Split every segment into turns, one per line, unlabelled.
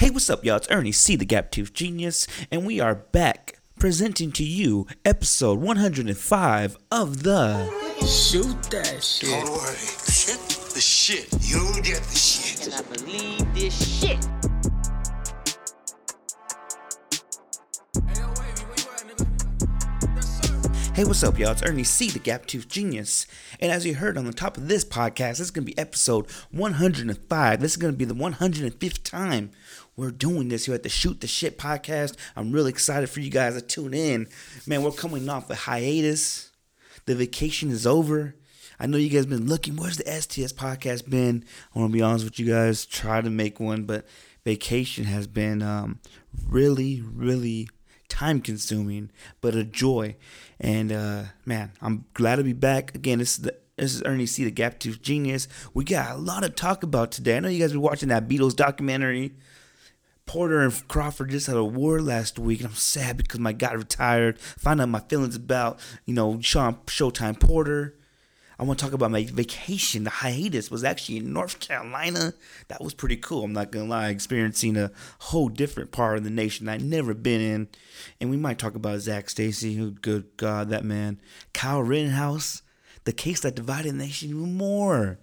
Hey, what's up, y'all? It's Ernie C, the Gap Tooth Genius, and we are back presenting to you episode 105 of the
Shoot that shit.
Don't worry. Shit, the shit. You'll get the shit.
And I believe this shit.
Hey, what's up, y'all? It's Ernie C, the Gap Tooth Genius. And as you heard on the top of this podcast, this is going to be episode 105. This is going to be the 105th time we're doing this here at the Shoot the Shit podcast. I'm really excited for you guys to tune in. Man, we're coming off a hiatus. The vacation is over. I know you guys been looking. Where's the STS podcast been? I want to be honest with you guys. Try to make one, but vacation has been um, really, really time consuming, but a joy. And uh, man, I'm glad to be back again. This is the this is Ernie C, the Gap Tooth Genius. We got a lot to talk about today. I know you guys been watching that Beatles documentary. Porter and Crawford just had a war last week, and I'm sad because my guy retired. Find out my feelings about you know Shawn Showtime Porter. I want to talk about my vacation. The hiatus was actually in North Carolina. That was pretty cool. I'm not gonna lie, experiencing a whole different part of the nation I'd never been in. And we might talk about Zac Stacy. Who, good God, that man. Kyle Rittenhouse, the case that divided the nation even more.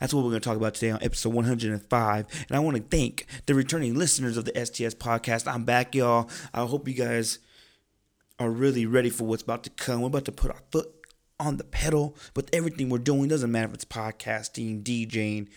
That's what we're going to talk about today on episode 105. And I want to thank the returning listeners of the STS podcast. I'm back, y'all. I hope you guys are really ready for what's about to come. We're about to put our foot on the pedal with everything we're doing. Doesn't matter if it's podcasting, DJing,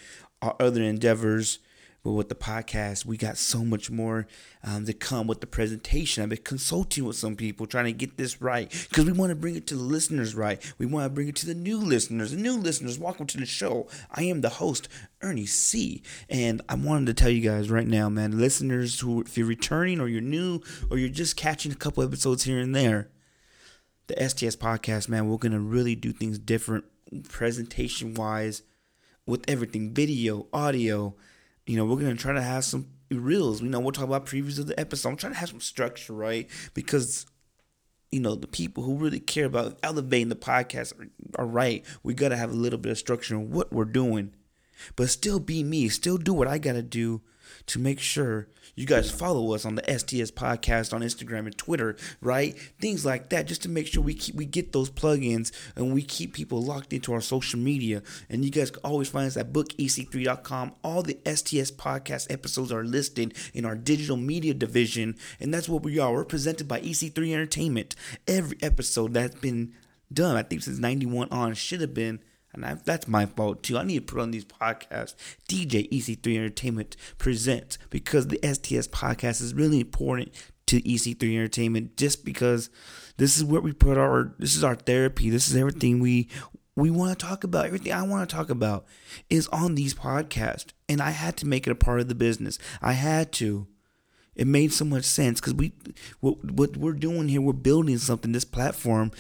our other endeavors. But with the podcast, we got so much more um, to come with the presentation. I've been consulting with some people trying to get this right because we want to bring it to the listeners right. We want to bring it to the new listeners. The new listeners, welcome to the show. I am the host, Ernie C. And I wanted to tell you guys right now, man, listeners who, if you're returning or you're new or you're just catching a couple episodes here and there, the STS podcast, man, we're going to really do things different presentation wise with everything video, audio. You know, we're to try to have some reels. You know, we'll talk about previews of the episode. I'm trying to have some structure, right? Because, you know, the people who really care about elevating the podcast are, are right. We got to have a little bit of structure in what we're doing, but still be me, still do what I got to do to make sure you guys follow us on the STS podcast on Instagram and Twitter, right? Things like that, just to make sure we keep we get those plugins and we keep people locked into our social media. And you guys can always find us at bookec3.com. All the STS podcast episodes are listed in our digital media division, and that's what we are. We're presented by EC3 Entertainment. Every episode that's been done, I think since 91 on, should have been and I, that's my fault too. I need to put on these podcasts. DJ EC3 Entertainment presents because the STS podcast is really important to EC3 Entertainment just because this is where we put our this is our therapy. This is everything we we want to talk about. Everything I want to talk about is on these podcasts. And I had to make it a part of the business. I had to it made so much sense because we what, what we're doing here we're building something this platform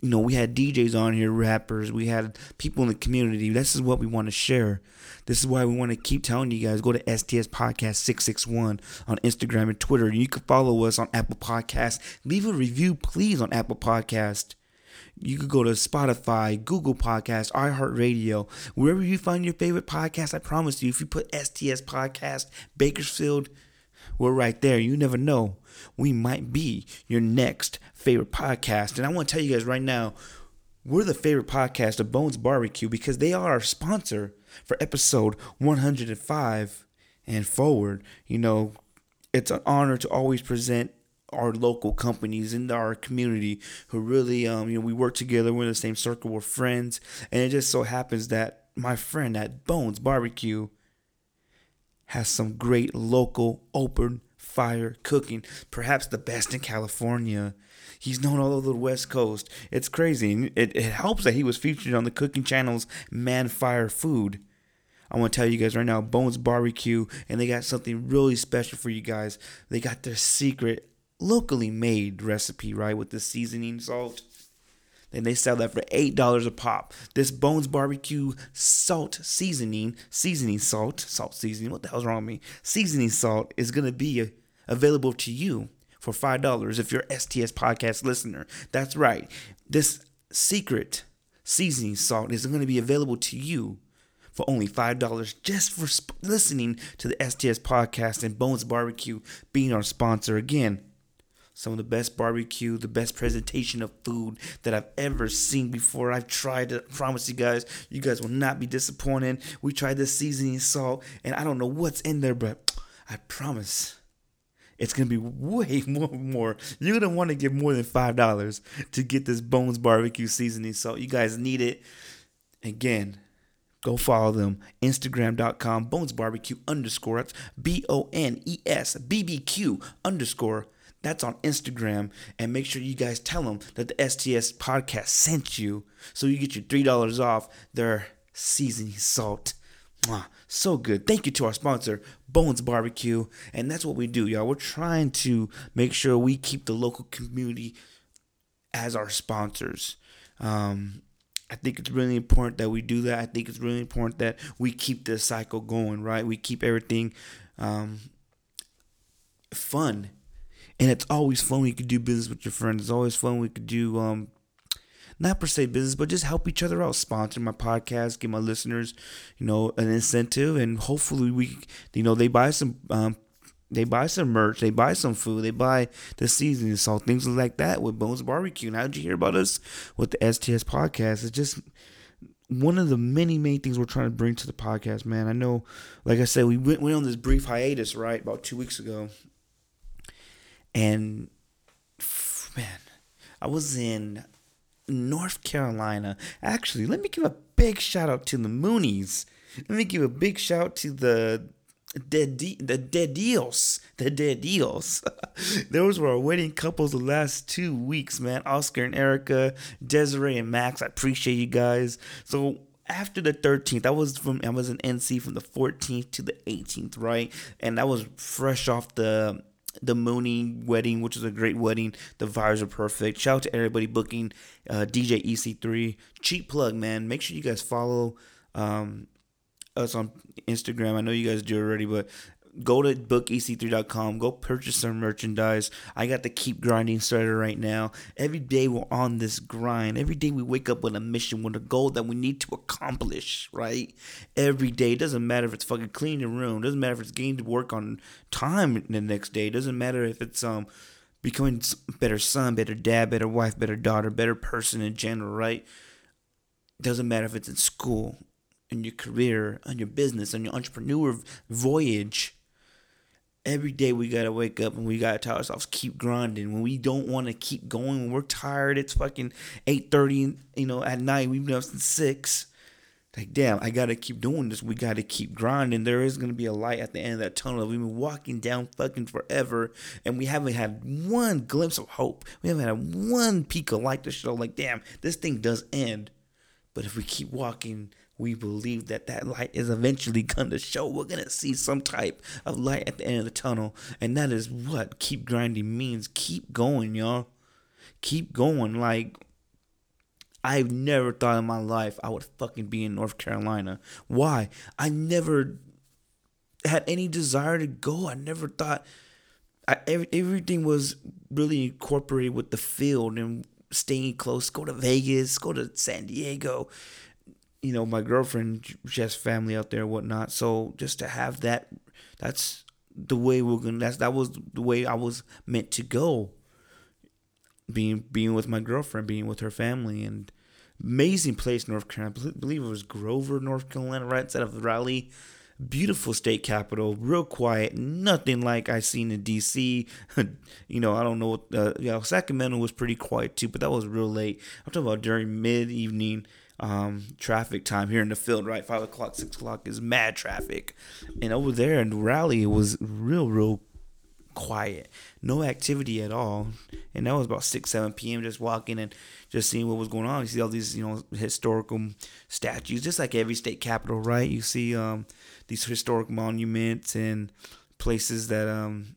you know we had djs on here rappers we had people in the community. This is what we want to share. This is why we want to keep telling you guys go to sts podcast 661 on instagram and twitter. You can follow us on apple podcast leave a review please on apple podcast you could go to Spotify, Google Podcast, iHeartRadio, wherever you find your favorite podcast. I promise you, if you put STS Podcast, Bakersfield, we're right there. You never know. We might be your next favorite podcast. And I want to tell you guys right now, we're the favorite podcast of Bones Barbecue because they are our sponsor for episode 105 and forward. You know, it's an honor to always present our local companies in our community who really um you know we work together we're in the same circle we're friends and it just so happens that my friend at Bones Barbecue has some great local open fire cooking, perhaps the best in California. He's known all over the West Coast. It's crazy. It, it helps that he was featured on the cooking channel's Man Fire Food. I want to tell you guys right now, Bones Barbecue, and they got something really special for you guys. They got their secret, locally made recipe, right, with the seasoning salt. And they sell that for eight dollars a pop. This Bones Barbecue salt seasoning, seasoning salt, salt seasoning. What the hell's wrong with me? Seasoning salt is gonna be uh, available to you for five dollars if you're STS podcast listener. That's right. This secret seasoning salt is gonna be available to you for only $5 just for sp- listening to the STS podcast and Bones Barbecue being our sponsor. Again, some of the best barbecue, the best presentation of food that I've ever seen before. I've tried it. I promise you guys, you guys will not be disappointed. We tried the seasoning salt, and I don't know what's in there, but I promise it's gonna be way more more. You're gonna want to give more than five dollars to get this Bones barbecue seasoning salt. You guys need it. Again, go follow them. Instagram.com Bones Barbecue underscore. That's B O N E S B B Q underscore. That's on Instagram. And make sure you guys tell them that the STS podcast sent you so you get your $3 off their seasoning salt. Mwah, so good. Thank you to our sponsor, Bones Barbecue. And that's what we do, y'all. We're trying to make sure we keep the local community as our sponsors. Um, I think it's really important that we do that. I think it's really important that we keep this cycle going, right? We keep everything um, fun and it's always fun when you can do business with your friends. It's always fun when we could do um not per se business, but just help each other out. Sponsor my podcast, give my listeners, you know, an incentive, and hopefully we, you know, they buy some, um, they buy some merch, they buy some food, they buy the seasoning salt, things like that with Bones Barbecue. And how did you hear about us with the STS podcast? It's just one of the many many things we're trying to bring to the podcast, man. I know, like I said, we went, went on this brief hiatus, right, about two weeks ago, and man, I was in North Carolina. Actually, let me give a big shout out to the Mooneys. Let me give a big shout to the dead de- the dead deals the dead deals those were our wedding couples the last two weeks man. Oscar and erica desiree and max i appreciate you guys. So after the 13th i was from i was in nc from the 14th to the 18th right? And that was fresh off the the Mooney wedding, which was a great wedding. The vibes are perfect. Shout out to everybody booking uh, DJ EC3. Cheap plug, man. Make sure you guys follow um, us on Instagram. I know you guys do already, but go to bookec3.com go purchase some merchandise. I got the keep grinding starter right now. Every day we're on this grind. Every day we wake up with a mission with a goal that we need to accomplish right? Every day. It doesn't matter if it's fucking cleaning your room. Doesn't matter if it's getting to work on time the next day. It doesn't matter if it's um becoming better son better dad better wife better daughter better person in general right? Doesn't matter if it's in school in your career, on your business, on your entrepreneur voyage every day we gotta wake up and we gotta tell ourselves keep grinding. When we don't want to keep going when we're tired it's fucking 8.30 you know at night we've been up since 6 like damn i gotta keep doing this. We gotta keep grinding. There is gonna be a light at the end of that tunnel. We've been walking down fucking forever and we haven't had one glimpse of hope. We haven't had one peak of light to show like damn this thing does end. But if we keep walking we believe that that light is eventually going to show. We're going to see some type of light at the end of the tunnel. And that is what keep grinding means. Keep going, y'all. Keep going. Like, I've never thought in my life I would fucking be in North Carolina. Why? I never had any desire to go. I never thought. I, every, everything was really incorporated with the field and staying close. Go to Vegas, go to San Diego, you know, my girlfriend, has family out there, whatnot. So just to have that, that's the way we're gonna. That's that was the way I was meant to go. Being being with my girlfriend, being with her family, and amazing place, North Carolina. I believe it was Grover, North Carolina, right instead of Raleigh. Beautiful state capital, real quiet, nothing like I seen in DC. you know, I don't know what. Uh, know, Sacramento was pretty quiet too, but that was real late. I'm talking about during mid evening um, traffic time here in the field, right? Five o'clock, six o'clock is mad traffic, and over there in Raleigh it was real, real quiet, no activity at all, and that was about six, seven p.m. Just walking and just seeing what was going on. You see all these, you know, historical statues, just like every state capital, right? You see um, these historic monuments and places that um,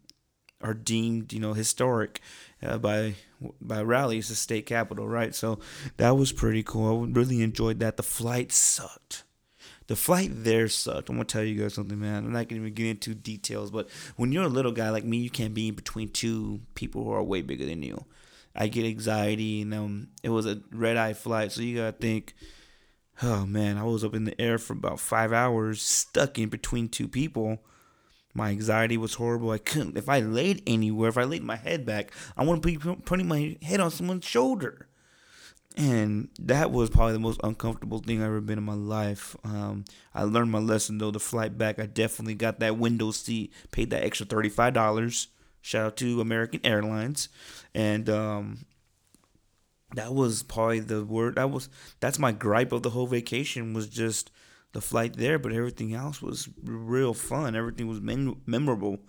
are deemed, you know, historic uh, by by Raleigh. It's the state capital, right? So that was pretty cool. I really enjoyed that. The flight sucked. The flight there sucked. I'm gonna tell you guys something, man. I'm not gonna even get into details, but when you're a little guy like me, you can't be in between two people who are way bigger than you. I get anxiety, and um, it was a red eye flight, so you gotta think oh man, I was up in the air for about five hours, stuck in between two people. My anxiety was horrible. I couldn't, if I laid anywhere, if I laid my head back, I want to be putting my head on someone's shoulder. And that was probably the most uncomfortable thing I've ever been in my life. Um, I learned my lesson though. The flight back, I definitely got that window seat, paid that extra $35. Shout out to American Airlines. And um, that was probably the word that was that's my gripe of the whole vacation was just the flight there but everything else was real fun everything was mem- memorable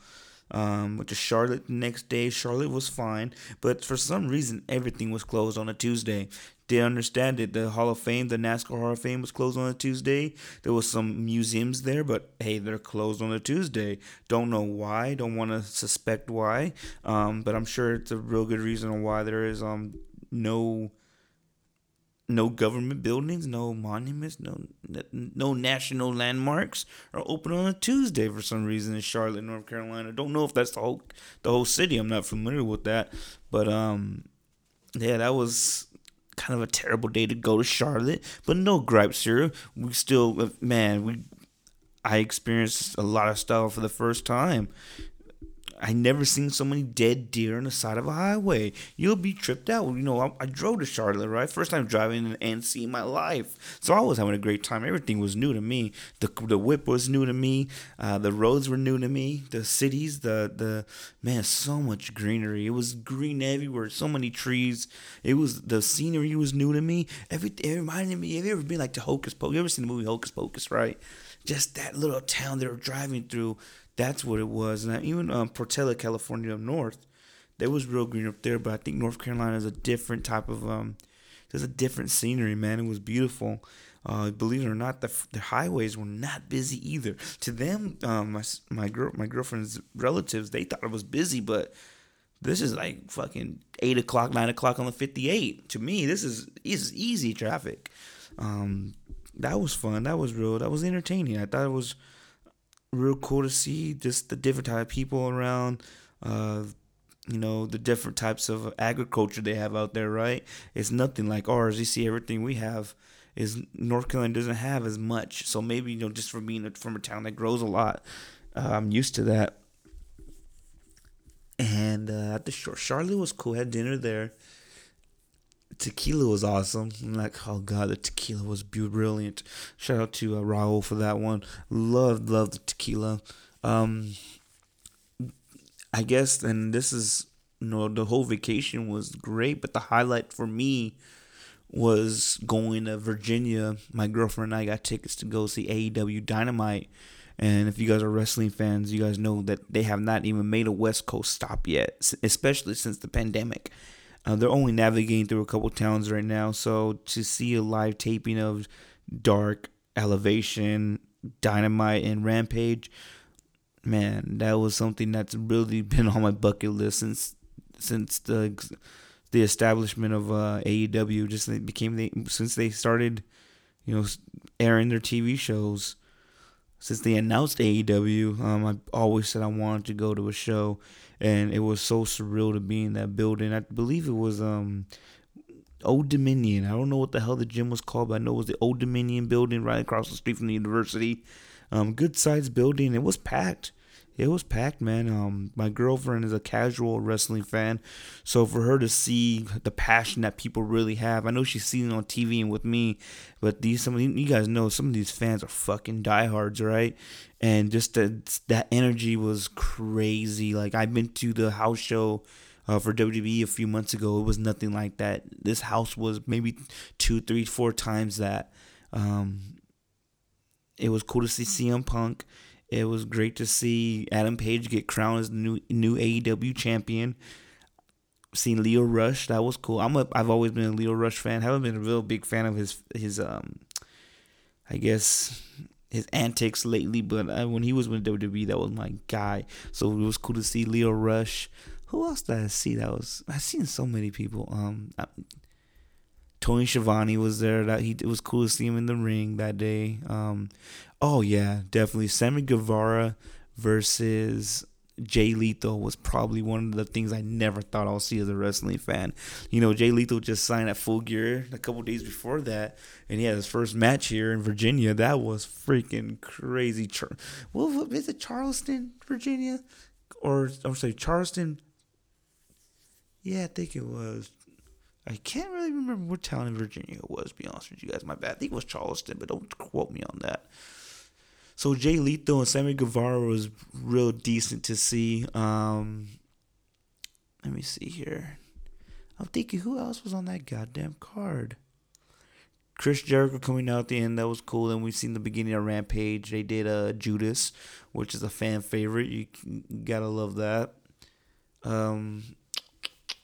um, went to Charlotte the next day. Charlotte was fine, but for some reason everything was closed on a Tuesday. Didn't understand it. The Hall of Fame, the NASCAR Hall of Fame, was closed on a Tuesday. There was some museums there, but hey, they're closed on a Tuesday. Don't know why. Don't want to suspect why. Um, but I'm sure it's a real good reason why there is um no no government buildings, no monuments, no no national landmarks are open on a Tuesday for some reason in Charlotte, North Carolina. Don't know if that's the whole the whole city. I'm not familiar with that, but um, yeah, that was kind of a terrible day to go to Charlotte. But no gripes here. We still, man, we I experienced a lot of stuff for the first time. I never seen so many dead deer on the side of a highway. You'll be tripped out. You know, I, I drove to Charlotte, right? First time driving an NC in my life. So I was having a great time. Everything was new to me. The, the whip was new to me. Uh, the roads were new to me. The cities, the, the, man, so much greenery. It was green everywhere. So many trees. It was, the scenery was new to me. Everything, it reminded me, have you ever been like to Hocus Pocus? You ever seen the movie Hocus Pocus, right? Just that little town they were driving through that's what it was. And even um, Portola, California, up north, there was real green up there. But I think North Carolina is a different type of um. There's a different scenery, man. It was beautiful. Uh, believe it or not, the, the highways were not busy either. To them, um, my my girl, my girlfriend's relatives, they thought it was busy, but this is like fucking eight o'clock, nine o'clock on the 58. To me, this is is easy traffic. Um, that was fun. That was real. That was entertaining. I thought it was real cool to see just the different type of people around. Uh, you know the different types of agriculture they have out there, right? It's nothing like ours. You see, everything we have is North Carolina doesn't have as much. So maybe you know, just from being from a town that grows a lot, uh, I'm used to that. And uh, at the shore, Charlotte was cool. Had dinner there tequila was awesome. I'm like, oh god, the tequila was brilliant. Shout out to uh, Raul for that one. Loved, loved the tequila. Um, I guess, and this is, you know, the whole vacation was great, but the highlight for me was going to Virginia. My girlfriend and I got tickets to go see AEW Dynamite. And if you guys are wrestling fans, you guys know that they have not even made a West Coast stop yet, especially since the pandemic. Uh, they're only navigating through a couple towns right now, so to see a live taping of Dark, Elevation, Dynamite, and Rampage, man, that was something that's really been on my bucket list since since the the establishment of uh, AEW. Just became the since they started, you know, airing their TV shows. Since they announced AEW, um, I always said I wanted to go to a show and it was so surreal to be in that building. I believe it was um Old Dominion. I don't know what the hell the gym was called, but I know it was the Old Dominion building right across the street from the university. Um, good sized building. It was packed it was packed, man. Um, my girlfriend is a casual wrestling fan, so for her to see the passion that people really have, I know she's seen it on TV and with me, but these some of you guys know some of these fans are fucking diehards, right? And just that that energy was crazy. Like I've been to the house show. Uh, for WWE a few months ago, it was nothing like that. This house was maybe two, three, four times that. Um, it was cool to see CM Punk. It was great to see Adam Page get crowned as the new new AEW champion. Seen Lio Rush, that was cool. I'm a I've always been a Lio Rush fan. Haven't been a real big fan of his his um I guess his antics lately, but uh, when he was with WWE, that was my guy. So it was cool to see Lio Rush. Who else did I see? That was I've seen so many people. Um, uh, Tony Schiavone was there. That he it was cool to see him in the ring that day. Um, Oh yeah, definitely. Sammy Guevara versus Jay Lethal was probably one of the things I never thought I'll see as a wrestling fan. You know, Jay Lethal just signed at Full Gear a couple days before that, and he had his first match here in Virginia. That was freaking crazy. Char- what is it, Charleston, Virginia, or I'm sorry, Charleston? Yeah, I think it was. I can't really remember what town in Virginia it was. To be honest with you guys, my bad. I think it was Charleston, but don't quote me on that. So Jay Lethal and Sammy Guevara was real decent to see. Um, let me see here. I'm thinking who else was on that goddamn card. Chris Jericho coming out at the end that was cool. And we've seen the beginning of Rampage. They did uh, Judas, which is a fan favorite. You, you gotta love that. Um,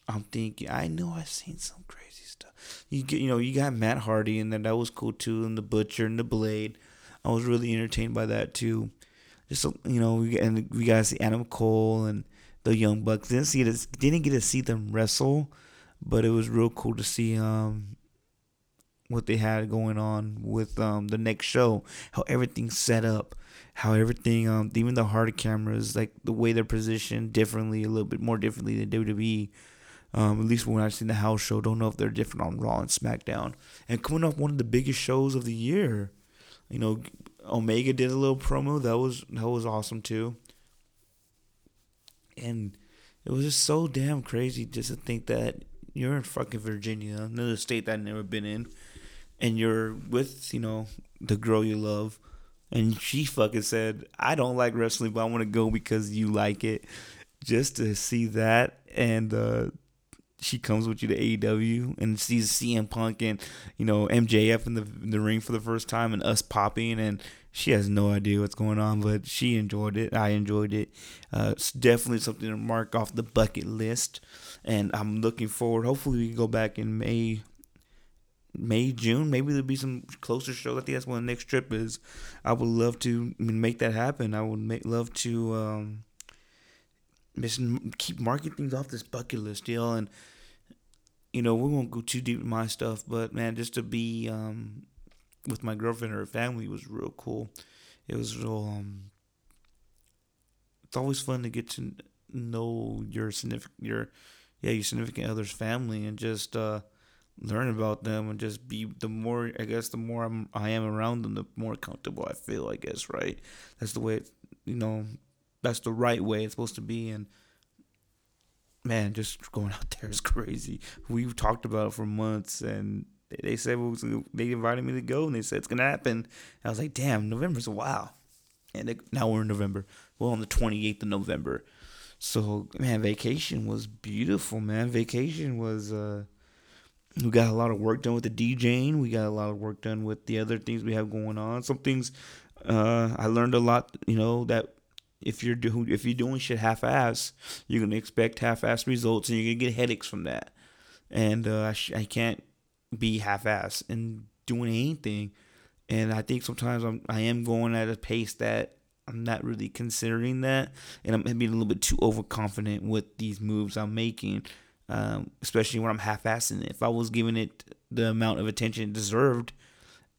I'm thinking. I know I've seen some crazy stuff. You get, you know, you got Matt Hardy, and then that was cool too, and the Butcher and the Blade. I was really entertained by that too. Just you know, we and we got to see Adam Cole and the Young Bucks. Didn't see. Didn't get to see them wrestle, but it was real cool to see um what they had going on with um the next show. How everything's set up. How everything, um, even the hard cameras, like the way they're positioned differently, a little bit more differently than WWE. Um, at least when I've seen the house show, don't know if they're different on Raw and SmackDown. And coming off one of the biggest shows of the year, you know, Omega did a little promo that was that was awesome too. And it was just so damn crazy just to think that you're in fucking Virginia, another state that I've never been in, and you're with you know the girl you love, and she fucking said, "I don't like wrestling, but I want to go because you like it." Just to see that and uh, she comes with you to AEW and sees CM Punk and you know MJF in the in the ring for the first time and us popping and she has no idea what's going on, but she enjoyed it. I enjoyed it. Uh, it's definitely something to mark off the bucket list, and I'm looking forward. Hopefully, we can go back in May, May, June. Maybe there'll be some closer shows. I think that's when the next trip is. I would love to make that happen. I would make love to um, keep marking things off this bucket list, deal, and you know, we won't go too deep in my stuff, but man, just to be um, with my girlfriend or her family was real cool. It was real. Um, it's always fun to get to know your significant, your yeah, your significant other's family, and just uh, learn about them, and just be the more I guess the more I'm I am around them, the more comfortable I feel. I guess right. That's the way it, you know. That's the right way it's supposed to be, and man, just going out there is crazy. We've talked about it for months, and they said they invited me to go, and they said it's gonna happen. And I was like, damn, November's a while, and they, now we're in November. Well, on the 28th of November. So man, vacation was beautiful, man. Vacation was. uh we got a lot of work done with the DJing. We got a lot of work done with the other things we have going on. Some things uh, I learned a lot, you know, that if you're doing if you're doing shit half-ass, you're gonna expect half-ass results, and you're gonna get headaches from that. And uh, I, sh- I can't be half-ass in doing anything. And I think sometimes I'm I am going at a pace that I'm not really considering that, and I'm being a little bit too overconfident with these moves I'm making, um, especially when I'm half-assing it. If I was giving it the amount of attention it deserved,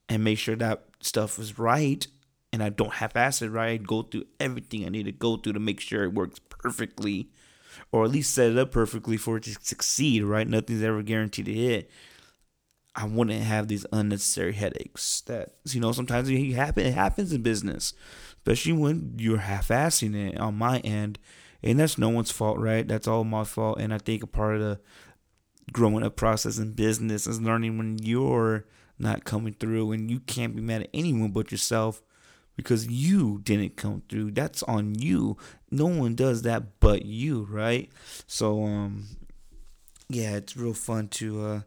and make sure that stuff was right, and I don't half-ass it right. Go through everything I need to go through to make sure it works perfectly, or at least set it up perfectly for it to succeed. Right? Nothing's ever guaranteed to hit. I wouldn't have these unnecessary headaches. That you know sometimes it happen. It happens in business, especially when you're half-assing it on my end, and that's no one's fault, right? That's all my fault. And I think a part of the growing up process in business is learning when you're not coming through, and you can't be mad at anyone but yourself because you didn't come through. That's on you. No one does that but you, right? So um yeah, it's real fun to uh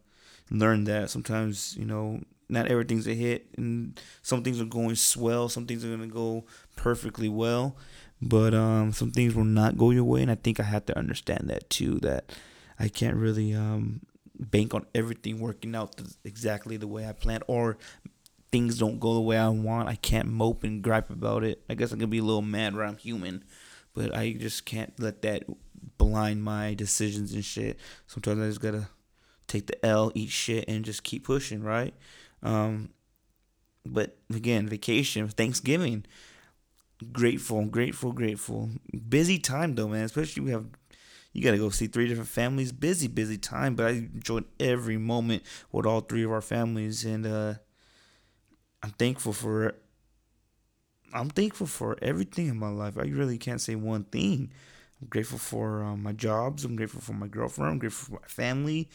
learn that. Sometimes, you know, not everything's a hit and some things are going swell, some things are going to go perfectly well, but um some things will not go your way and I think I have to understand that too that I can't really um bank on everything working out exactly the way I planned or things don't go the way I want, I can't mope and gripe about it. I guess I can be a little mad where I'm human, but I just can't let that blind my decisions and shit. Sometimes I just gotta take the L, eat shit, and just keep pushing, right? Um, but again, vacation, Thanksgiving. grateful, grateful, grateful. Busy time though, man. Especially we have you got to go see three different families. Busy, busy time, but I enjoyed every moment with all three of our families, and uh, I'm thankful for. I'm thankful for everything in my life. I really can't say one thing. I'm grateful for uh, my jobs. I'm grateful for my girlfriend. I'm grateful for my family,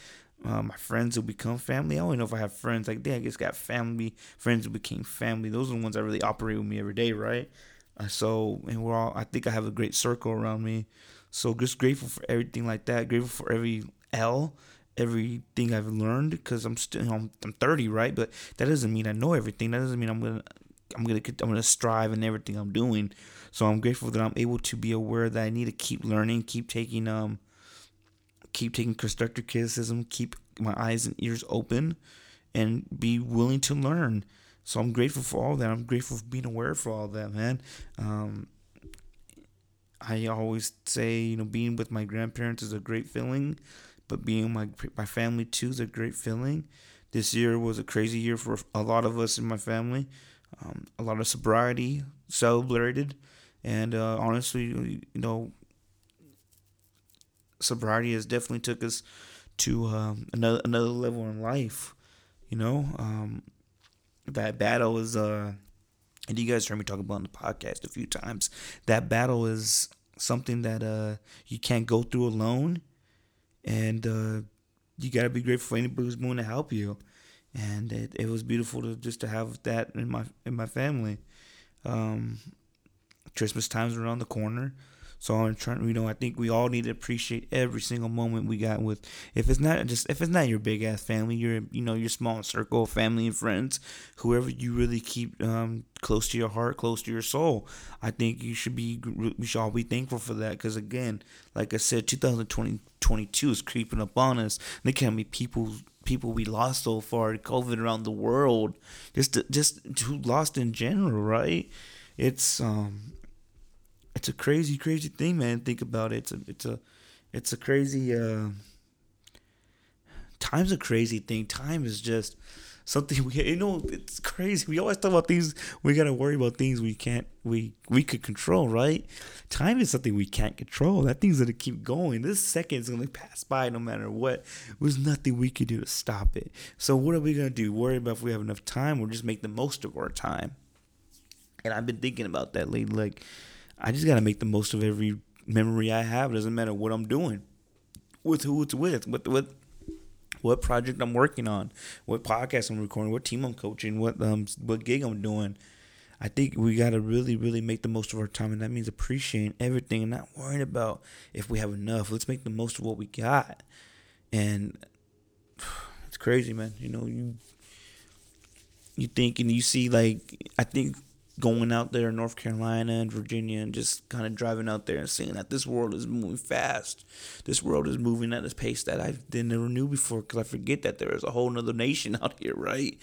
uh, my friends who become family. I don't know if I have friends like that. I just got family, friends who became family. Those are the ones that really operate with me every day, right? Uh, so, and we're all. I think I have a great circle around me. So just grateful for everything like that. Grateful for every L, everything I've learned because I'm still I'm, I'm 30, right? But that doesn't mean I know everything. That doesn't mean I'm gonna I'm gonna I'm gonna strive in everything I'm doing. So I'm grateful that I'm able to be aware that I need to keep learning, keep taking um, keep taking constructive criticism, keep my eyes and ears open, and be willing to learn. So I'm grateful for all that. I'm grateful for being aware for all that, man. Um, I always say, you know, being with my grandparents is a great feeling, but being my my family too is a great feeling. This year was a crazy year for a lot of us in my family. Um, a lot of sobriety celebrated, and uh, honestly, you know, sobriety has definitely took us to um, another another level in life. You know, um, that battle is uh and you guys heard me talk about on the podcast a few times. That battle is something that uh you can't go through alone, and uh, you gotta be grateful for anybody who's willing to help you. And it, it was beautiful to just to have that in my in my family. Um, Christmas time's around the corner. So I'm trying, you know, I think we all need to appreciate every single moment we got with. If it's not just, if it's not your big ass family, your, you know, your small circle of family and friends, whoever you really keep um, close to your heart, close to your soul, I think you should be, we should all be thankful for that. Because again, like I said, 2022 is creeping up on us. How many people people we lost so far, COVID around the world, just just who lost in general, right? It's um it's a crazy, crazy thing, man. Think about it. It's a, it's a, it's a crazy. Uh, time's a crazy thing. Time is just something we, you know, it's crazy. We always talk about things. We gotta worry about things we can't, we we could control, right? Time is something we can't control. That thing's gonna keep going. This second is gonna pass by no matter what. There's nothing we could do to stop it. So what are we gonna do? Worry about if we have enough time, or just make the most of our time? And I've been thinking about that lately, like I just got to make the most of every memory I have. It doesn't matter what I'm doing, with who it's with, what what what project I'm working on, what podcast I'm recording, what team I'm coaching, what um what gig I'm doing. I think we got to really, really make the most of our time, and that means appreciating everything and not worrying about if we have enough. Let's make the most of what we got, and it's crazy, man. You know, you you think and you see like I think going out there in North Carolina and Virginia and just kind of driving out there and seeing that this world is moving fast. This world is moving at a pace that I never knew before because I forget that there is a whole nother nation out here, right?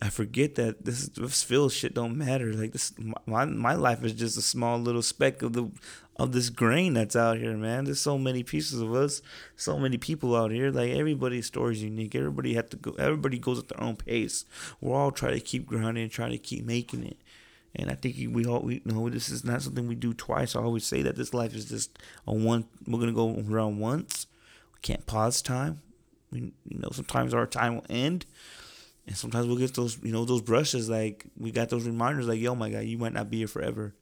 I forget that this, this field shit don't matter. Like this, my my life is just a small little speck of the of this grain that's out here, man. There's so many pieces of us, so many people out here. Like everybody's story is unique. Everybody have to go. Everybody goes at their own pace. We're all trying to keep grinding, trying to keep making it. And I think we all we know this is not something we do twice. I always say that this life is just a one. We're gonna go around once. We can't pause time. We, you know, sometimes our time will end, and sometimes we'll get those, you know, those brushes. Like we got those reminders, like, "Yo, my guy, you might not be here forever."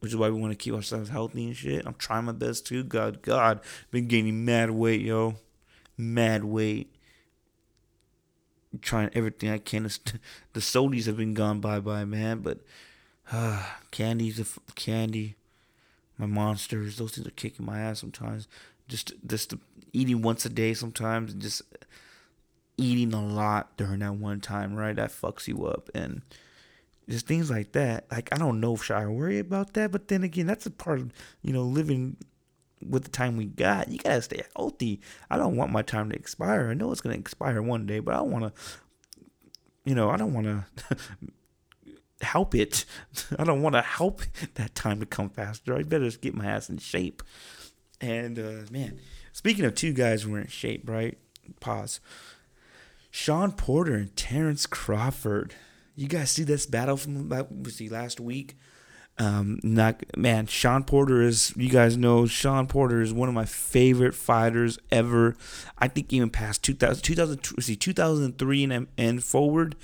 Which is why we want to keep ourselves healthy and shit. I'm trying my best too. God, God, been gaining mad weight, yo, mad weight trying everything I can. The sodies have been gone bye bye, man. But uh, candy's a candy. My monsters, those things are kicking my ass sometimes. Just just eating once a day sometimes, just eating a lot during that one time, right? That fucks you up and just things like that. Like I don't know if should I worry about that, but then again, that's a part of you know living with the time we got, you gotta stay healthy. I don't want my time to expire. I know it's gonna expire one day, but I want to, you know, I don't want to help it. I don't want to help that time to come faster. I better just get my ass in shape. And uh, man, speaking of two guys who are in shape, right? Pause. Shawn Porter and Terrence Crawford. You guys see this battle from was he last week? Um, not man, Shawn Porter is. You guys know Shawn Porter is one of my favorite fighters ever. I think even past 2000, 2000 see 2003 and and forward.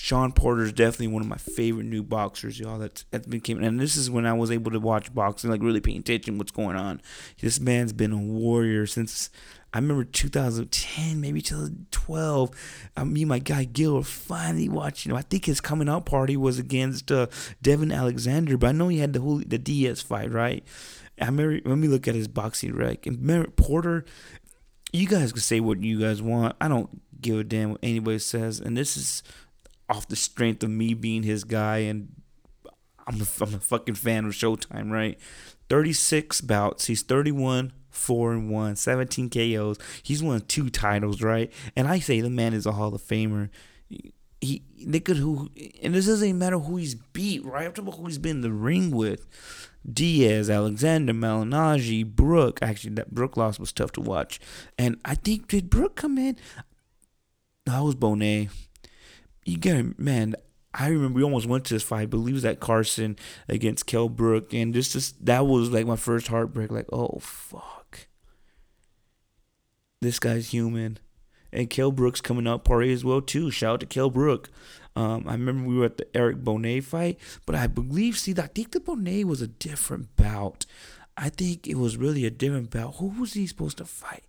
Shawn Porter is definitely one of my favorite new boxers, y'all. That's that's been came, and this is when I was able to watch boxing, like really paying attention what's going on. This man's been a warrior since I remember 2010, maybe 2012. Uh, me and my guy Gil were finally watching him. I think his coming out party was against uh, Devon Alexander, but I know he had the whole the Diaz fight, right? I remember. Let me look at his boxing rec. And remember, Porter, you guys can say what you guys want. I don't give a damn what anybody says, and this is off the strength of me being his guy, and I'm a, I'm a fucking fan of Showtime, right? 36 bouts. He's 31, 4 and 1, 17 KOs. He's won two titles, right? And I say the man is a Hall of Famer. He, they could who, and this doesn't even matter who he's beat, right? I'm talking about who he's been in the ring with. Diaz, Alexander, Malignaggi, Brook. Actually, that Brook loss was tough to watch. And I think, did Brook come in? That was Bonet you got man. I remember we almost went to this fight, I believe it was at Carson against Kell Brook, and just, just that was like my first heartbreak. Like, oh fuck, this guy's human, and Kell Brook's coming up party as well too. Shout out to Kell Brook. Um, I remember we were at the Eric Bonet fight, but I believe, see, that I think the Bonet was a different bout. I think it was really a different bout. Who was he supposed to fight?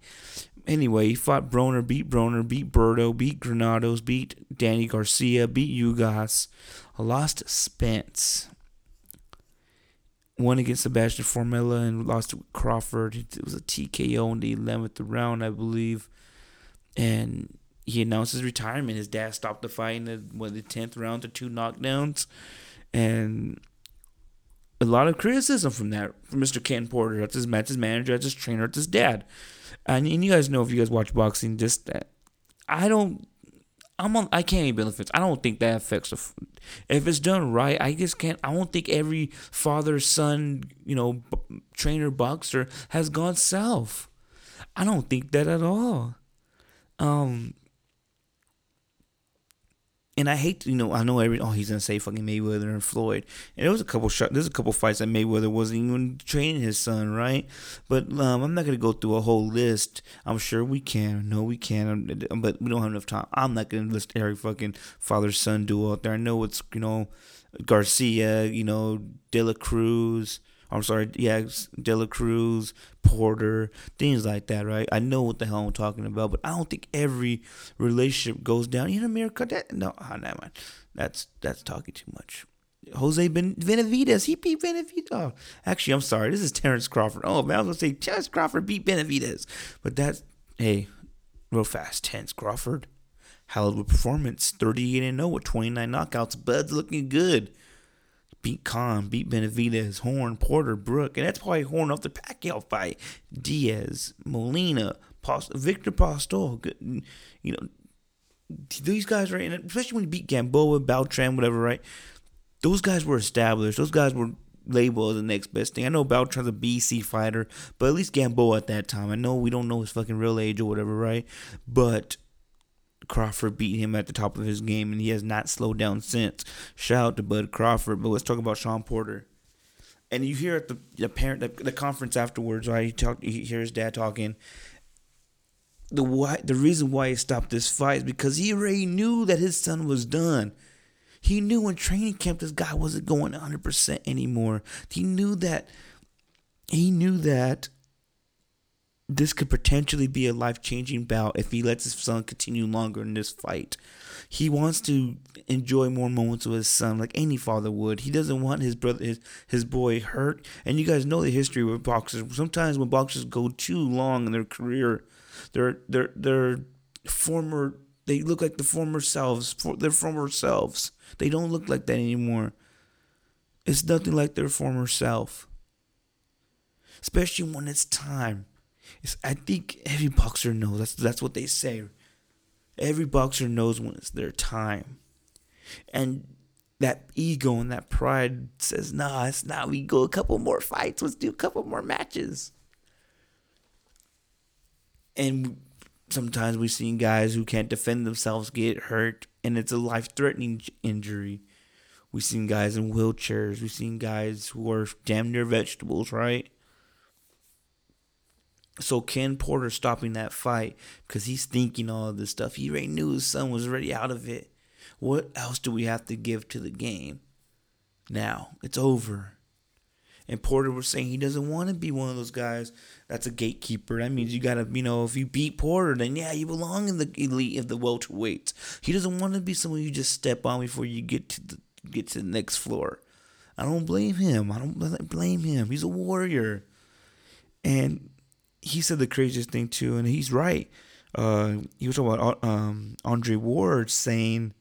Anyway, he fought Broner, beat Broner, beat Berto, beat Granados, beat Danny Garcia, beat Ugas, lost Spence. Won against Sebastian Formella and lost to Crawford. It was a TKO in the 11th round, I believe. And he announced his retirement. His dad stopped the fight in the, what, the 10th round to two knockdowns. And a lot of criticism from that, from Mr. Ken Porter. That's his, that's his manager, that's his trainer, that's his dad. And, and you guys know if you guys watch boxing, just that I don't. I'm on. I can't even benefits. I don't think that affects the. If it's done right, I just can't. I don't think every father son, you know, b- trainer boxer has gone south. I don't think that at all. Um, and I hate, you know, I know every oh he's gonna say fucking Mayweather and Floyd, and there was a couple shot, there's a couple fights that Mayweather wasn't even training his son, right? But um, I'm not gonna go through a whole list. I'm sure we can, no, we can, but we don't have enough time. I'm not gonna list every fucking father son duel out there. I know it's you know Garcia, you know De La Cruz, I'm sorry, yeah, De La Cruz, Porter, things like that, right? I know what the hell I'm talking about, but I don't think every relationship goes down in America. That no, oh, never mind. That's that's talking too much. Jose ben- Benavidez, he beat Benavidez. Oh, actually, I'm sorry. This is Terrence Crawford. Oh man, I was gonna say Terrence Crawford beat Benavidez, but that's hey, real fast. Terrence Crawford, hell performance, 38 and 0 with 29 knockouts. Bud's looking good beat Khan, beat Benavidez, Horn, Porter, Brook, and that's probably Horn off the Pacquiao fight. Diaz, Molina, Post, Victor Postol, you know, these guys right, and especially when you beat Gamboa, Beltran, whatever, right? Those guys were established. Those guys were labeled as the next best thing. I know Beltran's a BC fighter, but at least Gamboa at that time. I know we don't know his fucking real age or whatever, right? But Crawford beat him at the top of his game, and he has not slowed down since. Shout out to Bud Crawford. But let's talk about Shawn Porter. And you hear at the the parent the, the conference afterwards, right? You talk, you hear his dad talking. The why the reason why he stopped this fight is because he already knew that his son was done. He knew in training camp this guy wasn't going 100% anymore. He knew that he knew that this could potentially be a life changing bout if he lets his son continue longer in this fight. He wants to enjoy more moments with his son, like any father would. He doesn't want his brother, his, his boy, hurt. And you guys know the history with boxers. Sometimes when boxers go too long in their career, their their their former they look like the former selves, their former selves. They don't look like that anymore. It's nothing like their former self. Especially when it's time it's, I think every boxer knows. That's that's what they say. Every boxer knows when it's their time, and that ego and that pride says, "Nah, it's not. We go a couple more fights. Let's do a couple more matches." And sometimes we've seen guys who can't defend themselves get hurt, and it's a life-threatening injury. We've seen guys in wheelchairs. We've seen guys who are damn near vegetables, right? So Ken Porter stopping that fight because he's thinking all this stuff. He already knew his son was already out of it. What else do we have to give to the game? Now it's over. And Porter was saying he doesn't want to be one of those guys that's a gatekeeper. That means you gotta, you know, if you beat Porter, then yeah, you belong in the elite of the welterweights. He doesn't want to be someone you just step on before you get to the get to the next floor. I don't blame him. I don't blame him. He's a warrior. And he said the craziest thing too, and he's right. Uh, he was talking about um, Andre Ward saying,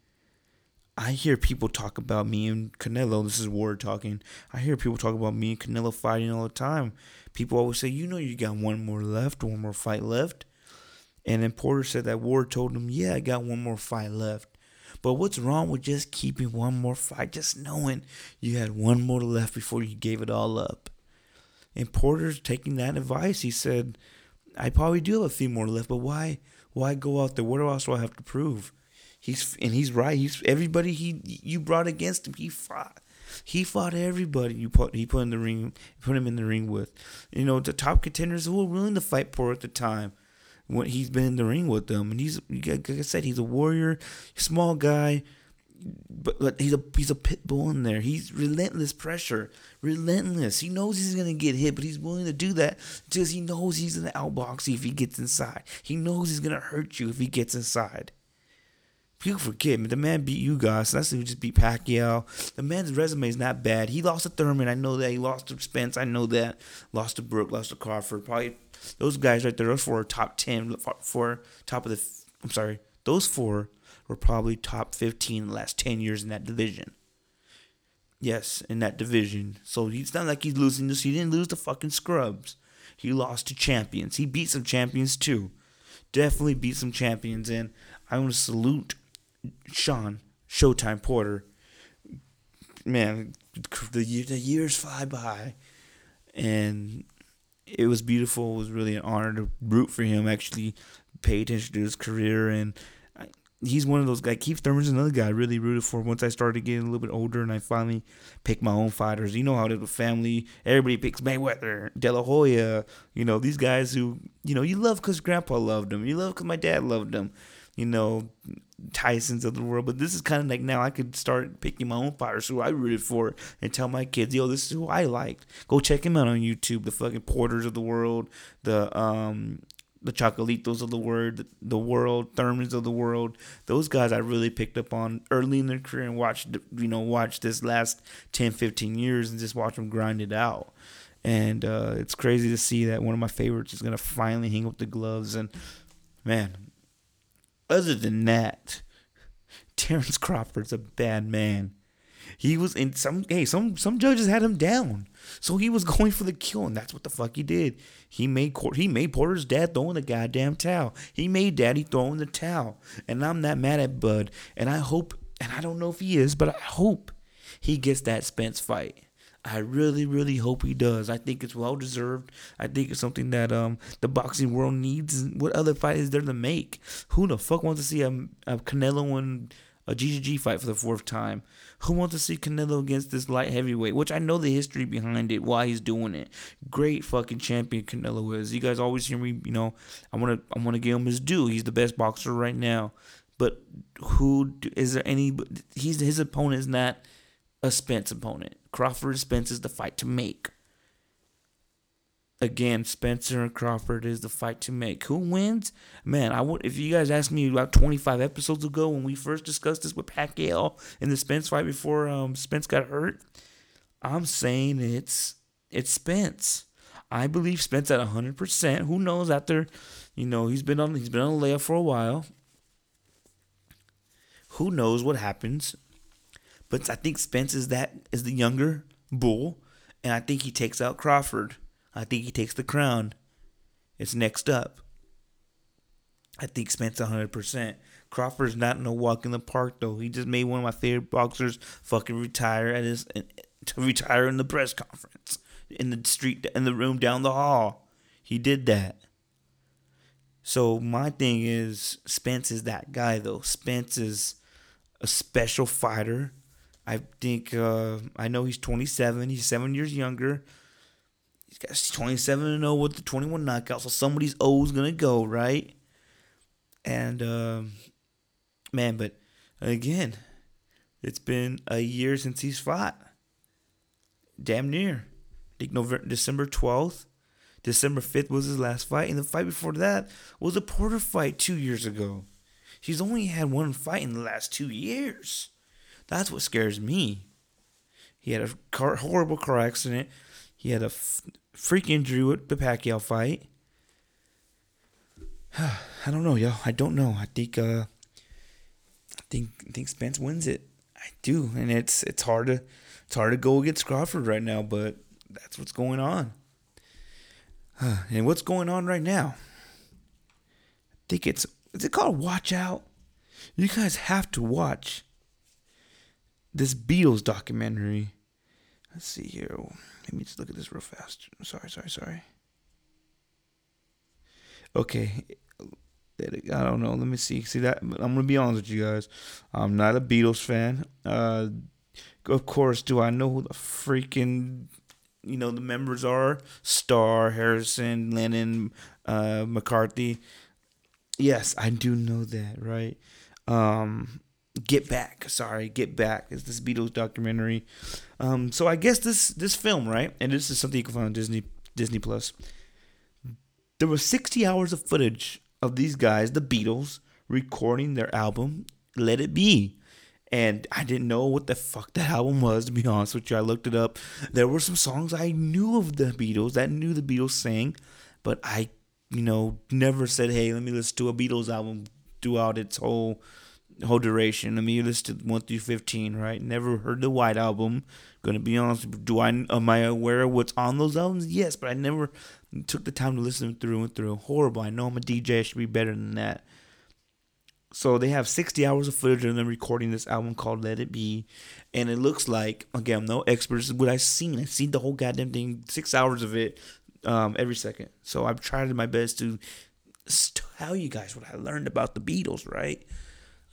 I hear people talk about me and Canelo. This is Ward talking. I hear people talk about me and Canelo fighting all the time. People always say, you know, you got one more left, one more fight left. And then Porter said that Ward told him, yeah, I got one more fight left. But what's wrong with just keeping one more fight, just knowing you had one more left before you gave it all up? And Porter's taking that advice. He said, I probably do have a few more left, but why why go out there? What else do I have to prove? He's and he's right. He's everybody he you brought against him. He fought. He fought everybody you put he put in the ring put him in the ring with. You know, the top contenders who were willing to fight Porter at the time when he's been in the ring with them. And he's like I said, he's a warrior, small guy, but, but he's a he's a pit bull in there. He's relentless pressure, relentless. He knows he's gonna get hit, but he's willing to do that because he knows he's gonna outbox you if he gets inside. He knows he's gonna hurt you if he gets inside. People forget, man. The man beat Ugas. That's who just beat Pacquiao. The man's resume is not bad. He lost to Thurman. I know that. He lost to Spence. I know that. Lost to Brook. Lost to Crawford. Probably those guys right there. Those four top ten. Four top of the. I'm sorry. Those four were probably top 15 in the last 10 years in that division. Yes, in that division. So it's not like he's losing this. He didn't lose to fucking scrubs. He lost to champions. He beat some champions too. Definitely beat some champions. And I want to salute Shawn Showtime Porter. Man, the, the years fly by. And it was beautiful. It was really an honor to root for him, actually pay attention to his career. And he's one of those guys. Keith Thurman's another guy I really rooted for once I started getting a little bit older and I finally picked my own fighters. You know how it is with family. Everybody picks Mayweather, De La Hoya. You know these guys who you know you love because Grandpa loved them. You love because my dad loved them. You know Tyson's of the world. But this is kind of like now I could start picking my own fighters who I rooted for and tell my kids, yo, this is who I liked. Go check him out on YouTube. The fucking Porters of the world. The um the Chocolatitos of the world, the world, Thurmans of the world. Those guys I really picked up on early in their career and watched, you know, watch this last 10, 15 years and just watch them grind it out. And uh, it's crazy to see that one of my favorites is going to finally hang up the gloves. And man, other than that, Terrence Crawford's a bad man. He was in some hey, some some judges had him down. So he was going for the kill, and that's what the fuck he did. He made he made Porter's dad throw in the goddamn towel. He made Daddy throw in the towel, and I'm not mad at Bud. And I hope, and I don't know if he is, but I hope he gets that Spence fight. I really, really hope he does. I think it's well deserved. I think it's something that um the boxing world needs. What other fight is there to make? Who the fuck wants to see a, a Canelo and a GGG fight for the fourth time? Who wants to see Canelo against this light heavyweight? Which I know the history behind it, why he's doing it. Great fucking champion Canelo is. You guys always hear me, you know, I want to I want to give him his due. He's the best boxer right now. But who is there any? He's his opponent is not a Spence opponent. Crawford Spence is the fight to make. Again, Spencer and Crawford is the fight to make. Who wins? Man, I would if you guys asked me about 25 episodes ago when we first discussed this with Pacquiao in the Spence fight before um, Spence got hurt, I'm saying it's it's Spence. I believe Spence at 100%. Who knows after, you know, he's been on he's been on a layup for a while. Who knows what happens? But I think Spence is that is the younger bull, and I think he takes out Crawford. I think he takes the crown. It's next up. I think Spence 100%. Crawford's not no walk in the park though. He just made one of my favorite boxers fucking retire at his to retire in the press conference in the street in the room down the hall. He did that. So my thing is Spence is that guy though. Spence is a special fighter. I think uh, I know he's 27. He's seven years younger. He's got 27 and 0 with the 21 knockouts. So somebody's O's gonna go right. And um, man, but again, it's been a year since he's fought. Damn near. I think November, December 12th. December 5th was his last fight. And the fight before that was a Porter fight two years ago. He's only had one fight in the last two years. That's what scares me. He had a car, horrible car accident. He had a freak injury with the Pacquiao fight. I don't know, yo. I don't know. I think uh I think I think Spence wins it. I do, and it's it's hard to it's hard to go against Crawford right now, but that's what's going on. and what's going on right now? I think it's is it called Watch Out? You guys have to watch this Beatles documentary. Let's see here. Let me just look at this real fast. Sorry, sorry, sorry. Okay. I don't know. Let me see. See that? I'm gonna be honest with you guys. I'm not a Beatles fan. Uh, of course, do I know who the freaking you know the members are? Starr, Harrison, Lennon, uh, McCartney. Yes, I do know that. Right. Um, Get Back. Sorry, Get Back is this Beatles documentary. Um, so I guess this this film, right, and this is something you can find on Disney Disney Plus. There was 60 hours of footage of these guys, the Beatles, recording their album Let It Be. And I didn't know what the fuck that album was, to be honest with you. I looked it up. There were some songs I knew of the Beatles, that knew the Beatles sang, but I, you know, never said, hey, let me listen to a Beatles album throughout its whole whole duration. I mean, you listed one through fifteen, right? Never heard the White Album. Gonna be honest. Do I am I aware of what's on those albums? Yes, but I never took the time to listen through and through. Horrible. I know I'm a DJ. I should be better than that. So they have 60 hours of footage of them recording this album called Let It Be, and it looks like again, I'm no expert. Is what I've seen. I've seen the whole goddamn thing, six hours of it, um, every second. So I've tried my best to tell you guys what I learned about the Beatles, right?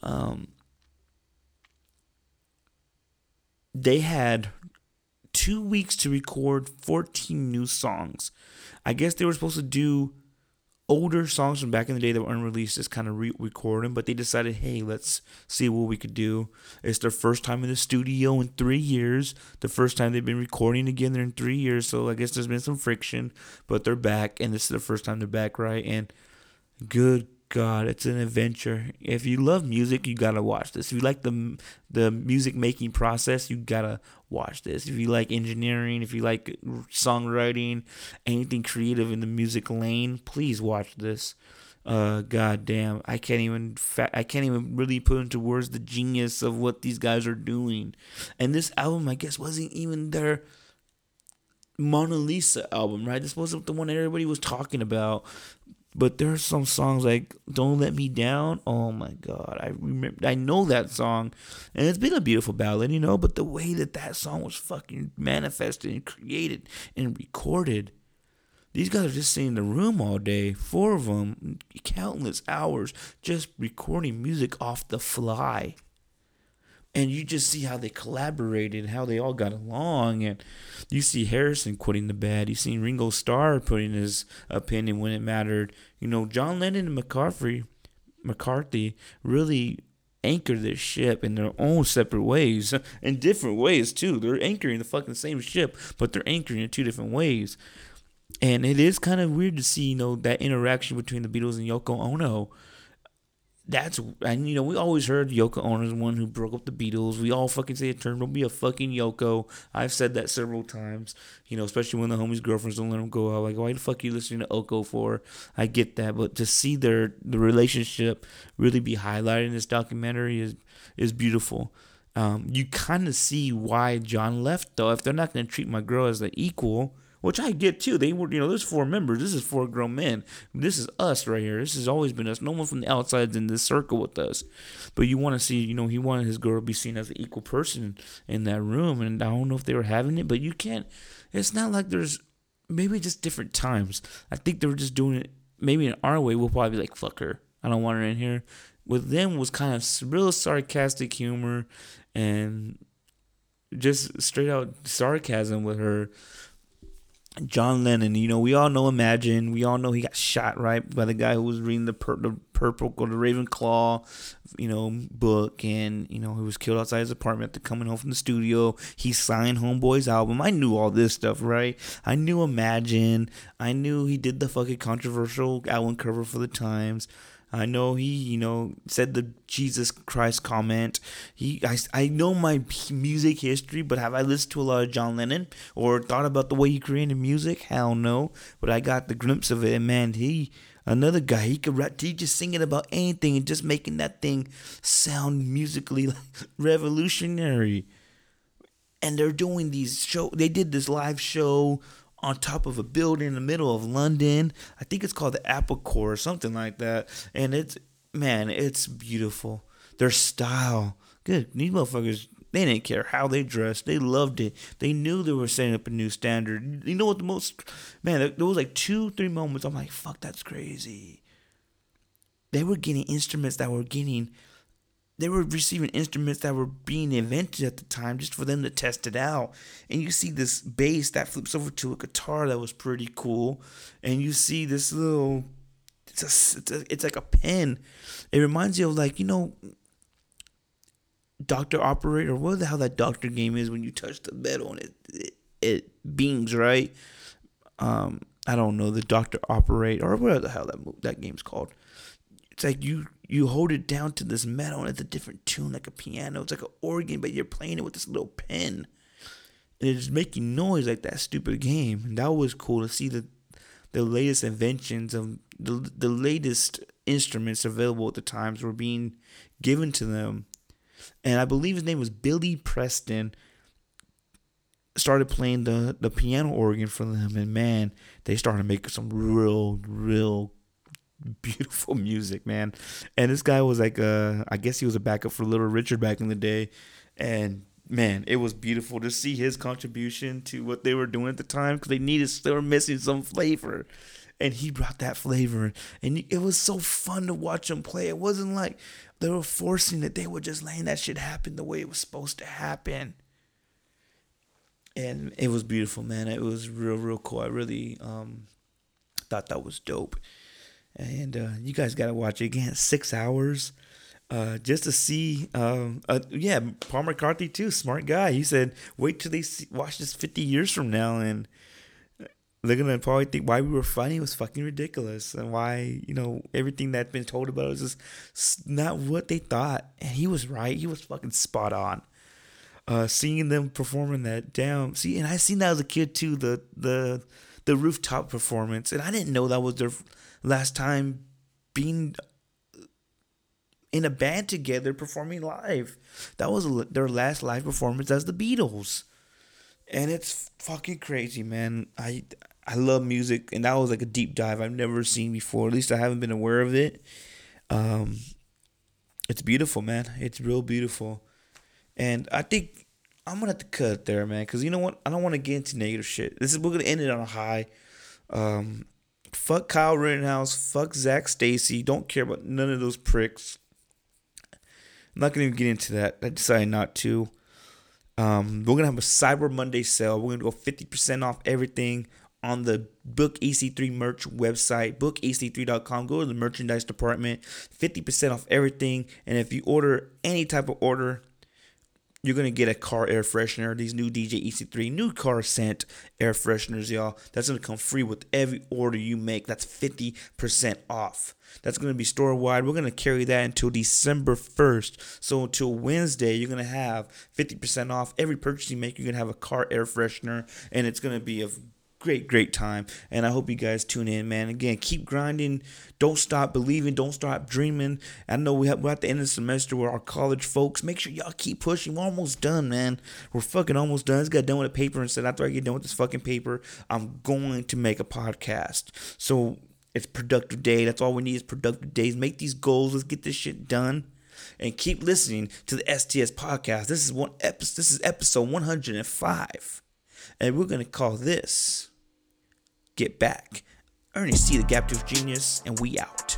Um, they had two weeks to record 14 new songs. I guess they were supposed to do older songs from back in the day that were unreleased, just kind of re but they decided, hey, let's see what we could do. It's their first time in the studio in three years. The first time they've been recording together in three years, so I guess there's been some friction, but they're back, and this is the first time they're back, right? And good God, it's an adventure. If you love music, you gotta watch this. If you like the the music making process, you gotta watch this. If you like engineering, if you like songwriting, anything creative in the music lane, please watch this. Uh, God damn, I can't even fa- I can't even really put into words the genius of what these guys are doing. And this album, I guess, wasn't even their Mona Lisa album, right? This wasn't the one everybody was talking about. But there are some songs like "Don't Let Me Down." Oh my God, I remember. I know that song, and it's been a beautiful ballad, you know. But the way that that song was fucking manifested and created and recorded, these guys are just sitting in the room all day, four of them, countless hours, just recording music off the fly and you just see how they collaborated, how they all got along, and you see Harrison quitting the band. You see Ringo Starr putting his opinion when it mattered. You know, John Lennon and McCarthy, McCarthy really anchor this ship in their own separate ways, in different ways too. They're anchoring the fucking same ship, but they're anchoring in two different ways. And it is kind of weird to see, you know, that interaction between the Beatles and Yoko Ono that's and you know we always heard Yoko Ono is the one who broke up the Beatles. We all fucking say a term don't be a fucking Yoko. I've said that several times. You know, especially when the homies' girlfriends don't let them go out. Like, why the fuck are you listening to Yoko for? I get that, but to see their the relationship really be highlighted in this documentary is is beautiful. Um, you kind of see why John left though. If they're not to treat my girl as an equal, which I get too. They were, you know, there's four members. This is four grown men. This is us right here. This has always been us. No one from the outside's in this circle with us. But you want to see, you know, he wanted his girl to be seen as an equal person in that room. And I don't know if they were having it, but you can't. It's not like there's maybe just different times. I think they were just doing it. Maybe in our way, we'll probably be like, "Fuck her. I don't want her in here." With them was kind of real sarcastic humor and just straight out sarcasm with her. John Lennon, you know, we all know Imagine. We all know he got shot right by the guy who was reading the, pur- the purple or the Ravenclaw, you know, book, and you know he was killed outside his apartment after coming home from the studio. He signed Homeboy's album. I knew all this stuff, right? I knew Imagine. I knew he did the fucking controversial album cover for the Times. I know he, you know, said the Jesus Christ comment. He, I, I know my music history, but have I listened to a lot of John Lennon or thought about the way he created music? Hell no. But I got the glimpse of it, and man, he, another guy, he could rap, he just singing about anything and just making that thing sound musically revolutionary. And they're doing these show. They did this live show on top of a building in the middle of London. I think it's called the Apple Corps or something like that. And it's man, it's beautiful. Their style, good. These motherfuckers, they didn't care how they dressed. They loved it. They knew they were setting up a new standard. You know what the most man? There was like two, three moments. I'm like, fuck, that's crazy. They were getting instruments that were getting they were receiving instruments that were being invented at the time just for them to test it out. And you see this bass that flips over to a guitar that was pretty cool. And you see this little, it's, a, it's, a, it's like a pen. It reminds you of like, you know, Doctor Operator, what the hell that Doctor game is when you touch the metal and it, it, it beams, right? Um, I don't know, the Doctor Operate, or whatever the hell that, that game's called it's like you you hold it down to this metal and it's a different tune like a piano. It's like an organ but you're playing it with this little pen. And it's making noise like that stupid game. And that was cool to see the the latest inventions of the, the latest instruments available at the times were being given to them. And i believe his name was billy preston. Started playing the, the piano organ for them. And man they started making some real real beautiful music, man. And this guy was like, uh, I guess he was a backup for Little Richard back in the day, and man, it was beautiful to see his contribution to what they were doing at the time because they needed, they were missing some flavor, and he brought that flavor, and it was so fun to watch him play. It wasn't like they were forcing it; they were just letting that shit happen the way it was supposed to happen. And it was beautiful, man. It was real, real cool. I really um, thought that was dope and uh, you guys got to watch it again. Six hours, uh, just to see. Um, uh, yeah, Paul McCarthy too, smart guy. He said, "Wait till they see, watch this fifty years from now, and they're gonna probably think why we were fighting was fucking ridiculous, and why you know everything that's been told about us is not what they thought." And he was right. He was fucking spot on. Uh, seeing them performing that damn see, and I seen that as a kid too. The the the rooftop performance, and I didn't know that was their last time being in a band together performing live. That was their last live performance as the Beatles. And it's fucking crazy, man. I I love music and that was like a deep dive I've never seen before. At least I haven't been aware of it. Um it's beautiful, man. It's real beautiful. And I think I'm gonna have to cut there, man, because you know what? I don't want to get into negative shit. This is we're gonna end it on a high. Um, Fuck Kyle Rittenhouse. Fuck Zac Stacy. Don't care about none of those pricks. I'm not gonna even get into that. I decided not to. Um, we're gonna have a Cyber Monday sale. We're gonna go 50% off everything on the Book EC3 merch website, bookec3.com. Go to the merchandise department, 50% off everything. And if you order any type of order, you're gonna get a car air freshener. These new DJ EC3 new car scent air fresheners, y'all. That's gonna come free with every order you make. That's 50% off. That's gonna be store wide. We're gonna carry that until December 1st. So until Wednesday, you're gonna have 50% off every purchase you make. You're gonna have a car air freshener, and it's gonna be a great, great time. And I hope you guys tune in, man. Again, keep grinding. Don't stop believing. Don't stop dreaming. I know we have, we're at the end of the semester with our college folks. Make sure y'all keep pushing. We're almost done, man. We're fucking almost done. I just got done with a paper and said, after I get done with this fucking paper, I'm going to make a podcast. So it's productive day. That's all we need is productive days. Make these goals. Let's get this shit done and keep listening to the STS podcast. This is one episode. This is episode 105. And we're going to call this Get Back. Ernie C, the Gap Genius, and we out.